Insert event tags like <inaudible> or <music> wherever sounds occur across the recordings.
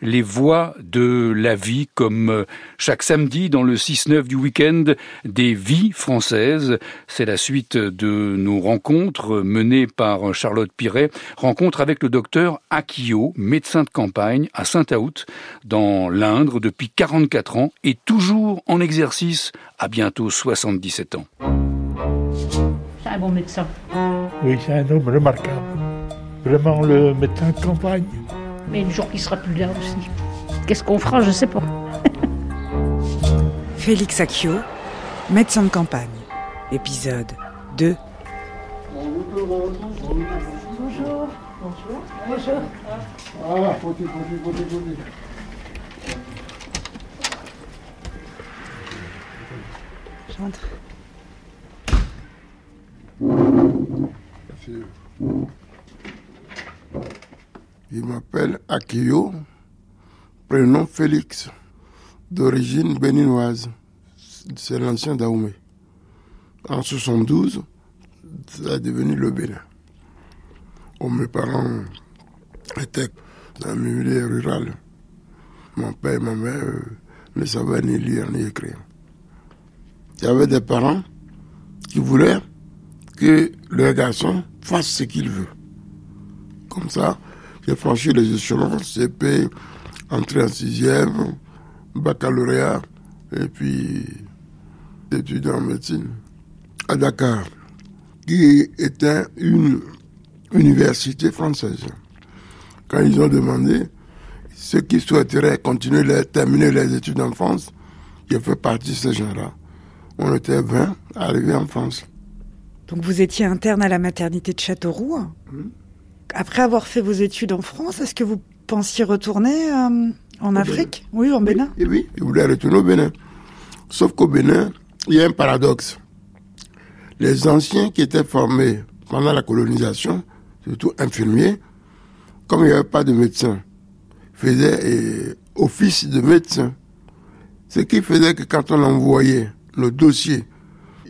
les voix de la vie comme euh, chaque samedi dans le 6-9 du week-end des vies françaises. C'est la suite de nos rencontres menées par Charlotte Piret. Rencontre avec le docteur Akio, médecin de campagne à Saint-Août dans l'Indre depuis 44 ans et toujours en exercice à bientôt 77 ans. C'est un bon médecin. Oui, c'est un homme remarquable. Vraiment le médecin de campagne. Mais le jour qui sera plus là aussi. Qu'est-ce qu'on fera, je sais pas. <laughs> Félix Accio, médecin de campagne. Épisode 2. Bonjour. Bonjour. Ah, fauté. J'entre. Il m'appelle Akio, prénom Félix, d'origine béninoise. C'est l'ancien Daoumé. En 72, ça a devenu le Bénin. Mes parents étaient dans le milieu rural. Mon père et ma mère euh, ne savaient ni lire ni écrire. Il y avait des parents qui voulaient que leur garçon fasse ce qu'il veut. Comme ça, j'ai franchi les échelons, CP, entré en sixième, baccalauréat, et puis étudiant en médecine à Dakar, qui était une université française. Quand ils ont demandé ceux qui souhaiteraient continuer terminer les études en France, j'ai fait partie de ces gens-là. On était 20 arrivés en France. Donc vous étiez interne à la maternité de Châteauroux? Après avoir fait vos études en France, est-ce que vous pensiez retourner euh, en Afrique Oui, en Bénin. Et oui, il voulait retourner au Bénin. Sauf qu'au Bénin, il y a un paradoxe. Les anciens qui étaient formés pendant la colonisation, surtout infirmiers, comme il n'y avait pas de médecin, faisaient euh, office de médecin. Ce qui faisait que quand on envoyait le dossier,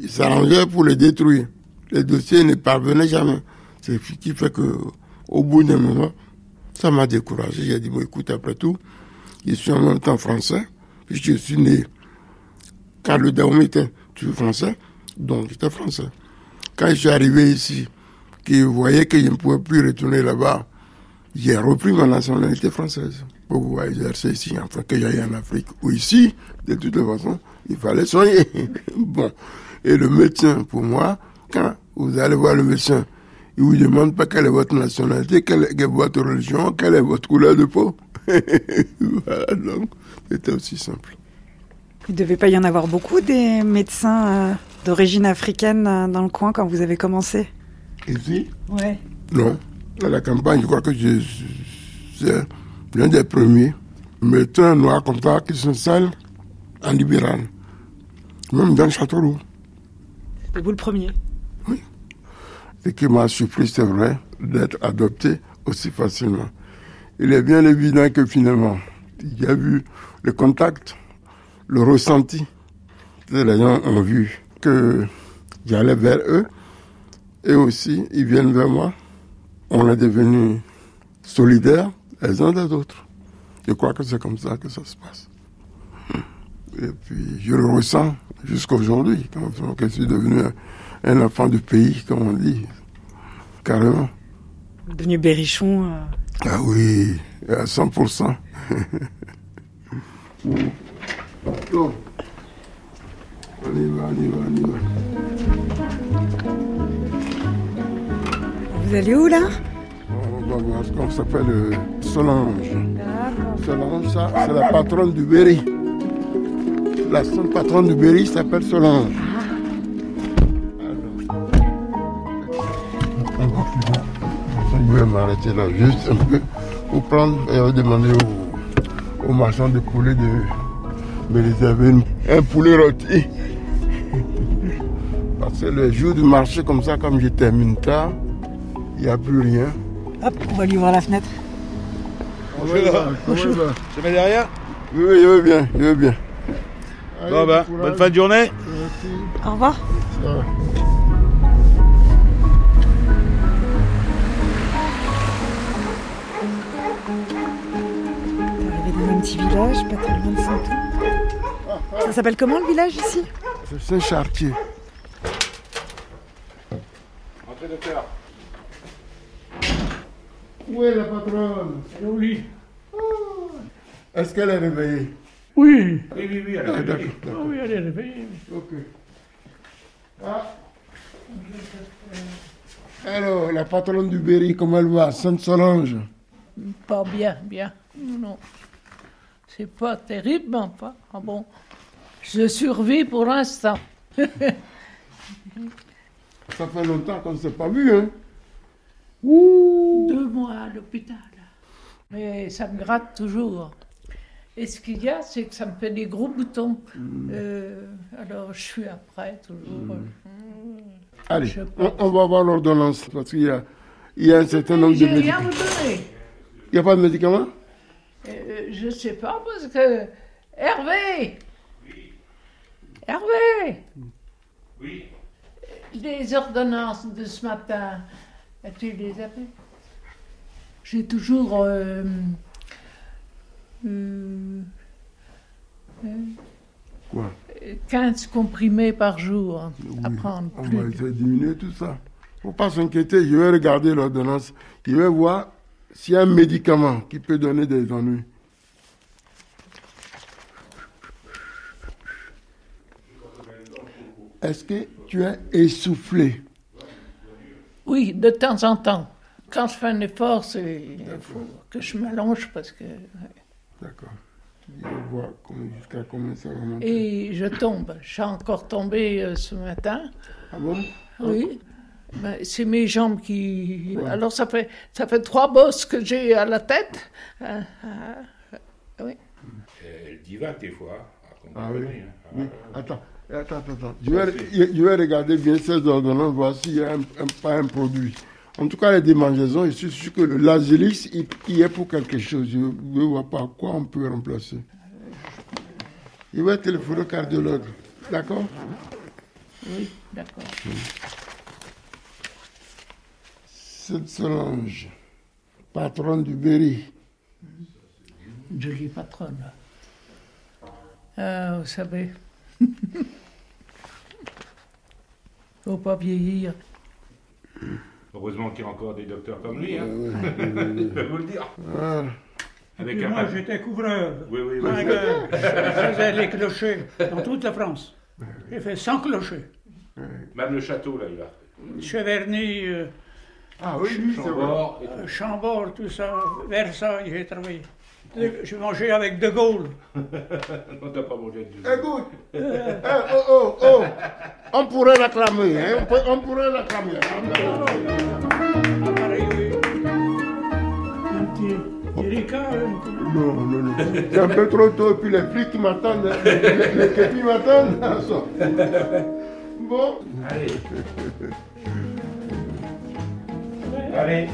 ils s'arrangeaient pour les détruire. Les dossiers ne parvenaient jamais. C'est ce qui fait que, au bout d'un moment, ça m'a découragé. J'ai dit, bon, écoute, après tout, je suis en même temps français, puis je suis né. Quand le Dahomey était toujours français, donc j'étais français. Quand je suis arrivé ici, qu'ils voyaient que je ne pouvais plus retourner là-bas, j'ai repris ma nationalité française pour pouvoir exercer ici, enfin que j'aille en Afrique. Ou ici, de toute façon, il fallait soigner. <laughs> bon. Et le médecin, pour moi, quand vous allez voir le médecin, il vous demande pas quelle est votre nationalité, quelle est votre religion, quelle est votre couleur de peau. <laughs> voilà, donc, c'était aussi simple. Il ne devait pas y en avoir beaucoup des médecins euh, d'origine africaine euh, dans le coin quand vous avez commencé Ici? Ouais. Non. À la campagne, je crois que c'est l'un des premiers médecins noirs comme ça qui s'installent en libéral. Même dans Châteauroux. C'était vous le premier. Ce qui m'a surpris, c'est vrai, d'être adopté aussi facilement. Il est bien évident que finalement, il y a vu le contact, le ressenti. Les gens ont vu que j'allais vers eux et aussi ils viennent vers moi. On est devenus solidaires les uns des autres. Je crois que c'est comme ça que ça se passe. Et puis je le ressens jusqu'à aujourd'hui, je suis devenu un, un enfant du pays, comme on dit, carrément. Devenu berrichon. euh, Ah oui, à 100%. <laughs> Bon. On y va, on y va, on y va. Vous allez où là? On va voir ce qu'on s'appelle euh, Solange. Solange, ça, c'est la patronne du Berry. La seule patronne du Berry s'appelle Solange. Alors. Je vais m'arrêter là juste un peu pour prendre et demander au, au marchand de poulet de me réserver un poulet rôti. Parce que le jour du marché comme ça, comme je termine tard, il n'y a plus rien. Hop, on va lui ouvrir la fenêtre. Il va? Je mets derrière? Oui, oui, je veux bien, je veux bien. Bon bah, bonne fin de journée. Au revoir. Dans un petit village, pas très loin de Saint-Ouen. Ça s'appelle comment le village ici? C'est Saint-Chartier. Entrez, docteur. Où est la patronne? Elle est au lit. Est-ce qu'elle est réveillée? Oui. Oui, oui, Ah. D'accord. Ah oui, elle est réveillée. Ok. Ah. Alors, la patronne du Berry, comment elle va? Sainte-Solange Pas bien, bien. Non. C'est pas terrible, mais enfin, ah bon. Je survis pour l'instant. <laughs> Ça fait longtemps qu'on ne s'est pas vu, hein Deux mois à l'hôpital. Mais ça me gratte toujours. Et ce qu'il y a, c'est que ça me fait des gros boutons. Euh, alors je suis après, toujours. Allez, Je on, on va voir l'ordonnance, parce qu'il y a, il y a un certain nombre de rien médicaments. vous donner. Il n'y a pas de médicaments? Euh, je sais pas, parce que. Hervé Hervé Oui. Les ordonnances de ce matin, tu les avais J'ai toujours euh, Quoi 15 comprimés par jour à Oui, prendre. On plus va essayer de diminuer tout ça. faut pas s'inquiéter, je vais regarder l'ordonnance. Je vais voir s'il y a un médicament qui peut donner des ennuis. Est-ce que tu es essoufflé? Oui, de temps en temps. Quand je fais un effort, c'est- il faut que je m'allonge parce que. D'accord. Je comment- jusqu'à combien ça va monter. Et je tombe. Je suis encore tombée euh, ce matin. Ah bon? Oui. Ben, c'est mes jambes qui. Alors ça fait, ça fait trois bosses que j'ai à la tête. Ah, ah, oui. Elle divague des fois. Ah oui. oui. Attends, attends, attends. attends. Je vais, je- je vais regarder bien ces ordonnances, voir s'il y a un, un- pas un produit. En tout cas, les démangeaisons, je suis sûr que le Lazélix, il, il est pour quelque chose. Je ne vois pas quoi on peut remplacer. Il va téléphoner au cardiologue. D'accord? Oui, d'accord. Cette Solange, patronne du Berry. Jolie patronne. Ah, vous savez. <laughs> Faut pas vieillir. Heureusement qu'il y a encore des docteurs comme lui, hein. <laughs> Je peux vous le dire. voilà. Avec un moi, j'étais couvreur. Oui, oui, oui. <laughs> Je faisais les clochers dans toute la France. J'ai fait 100 clochers. Même le château, là, il a. Cheverny, euh, Ah oui, lui, c'est vrai. Euh, Chambord, tout ça, Versailles, j'ai travaillé. J'ai <laughs> mangé avec De Gaulle. On t'a pas mangé de Écoute, Eh, oh, oh, oh, on pourrait l'acclamer, hein, on, peut- on pourrait l'acclamer. Petit- Non, non, non, c'est un peu trop tôt, et puis les flics qui m'attendent, les, les, les képis m'attendent. Bon, Allez. Allez.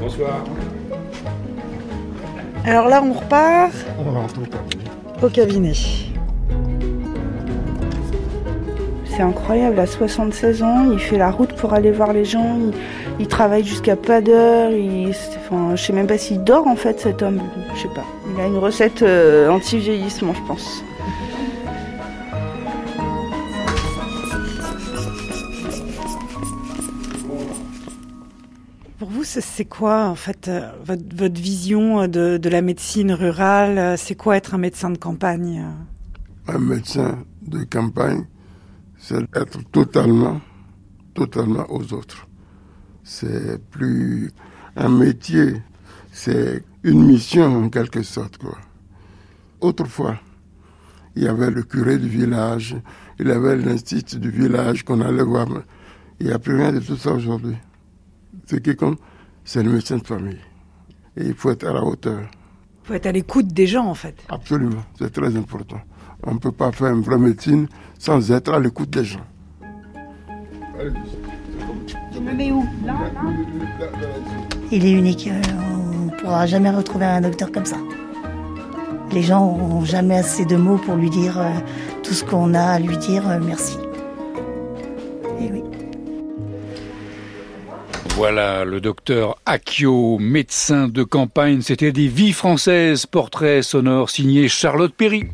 Bonsoir. Alors là, on repart on au cabinet. au cabinet. C'est incroyable, à 76 ans, il fait la route pour aller voir les gens, il, il travaille jusqu'à pas d'heure, enfin, je sais même pas s'il dort en fait cet homme, je sais pas. Il a une recette euh, anti-vieillissement, je pense. Pour vous, c'est- quoi en fait euh, votre, vision euh, de, de la médecine rurale euh, C'est quoi être un médecin de campagne Un médecin de campagne, c'est être totalement, totalement aux autres. C'est plus un métier, c'est une mission en quelque sorte. Quoi. Autrefois, il y avait le curé du village, il y avait l'institut du village qu'on allait voir. Il n'y a plus rien de tout ça aujourd'hui. Ce qui compte, c'est le médecin de famille. Et il faut être à la hauteur. Il faut être à l'écoute des gens en fait. Absolument, c'est très important. On ne peut pas faire une vraie médecine sans être à l'écoute des gens. Tu me mets où? Là, Il est unique. euh, On ne pourra jamais retrouver un docteur comme ça. Les gens n'ont jamais assez de mots pour lui dire euh, tout ce qu'on a à lui dire. euh, merci. Et oui. Voilà, le docteur Akio, médecin de campagne, c'était des vies françaises, portrait sonore signé Charlotte Perry.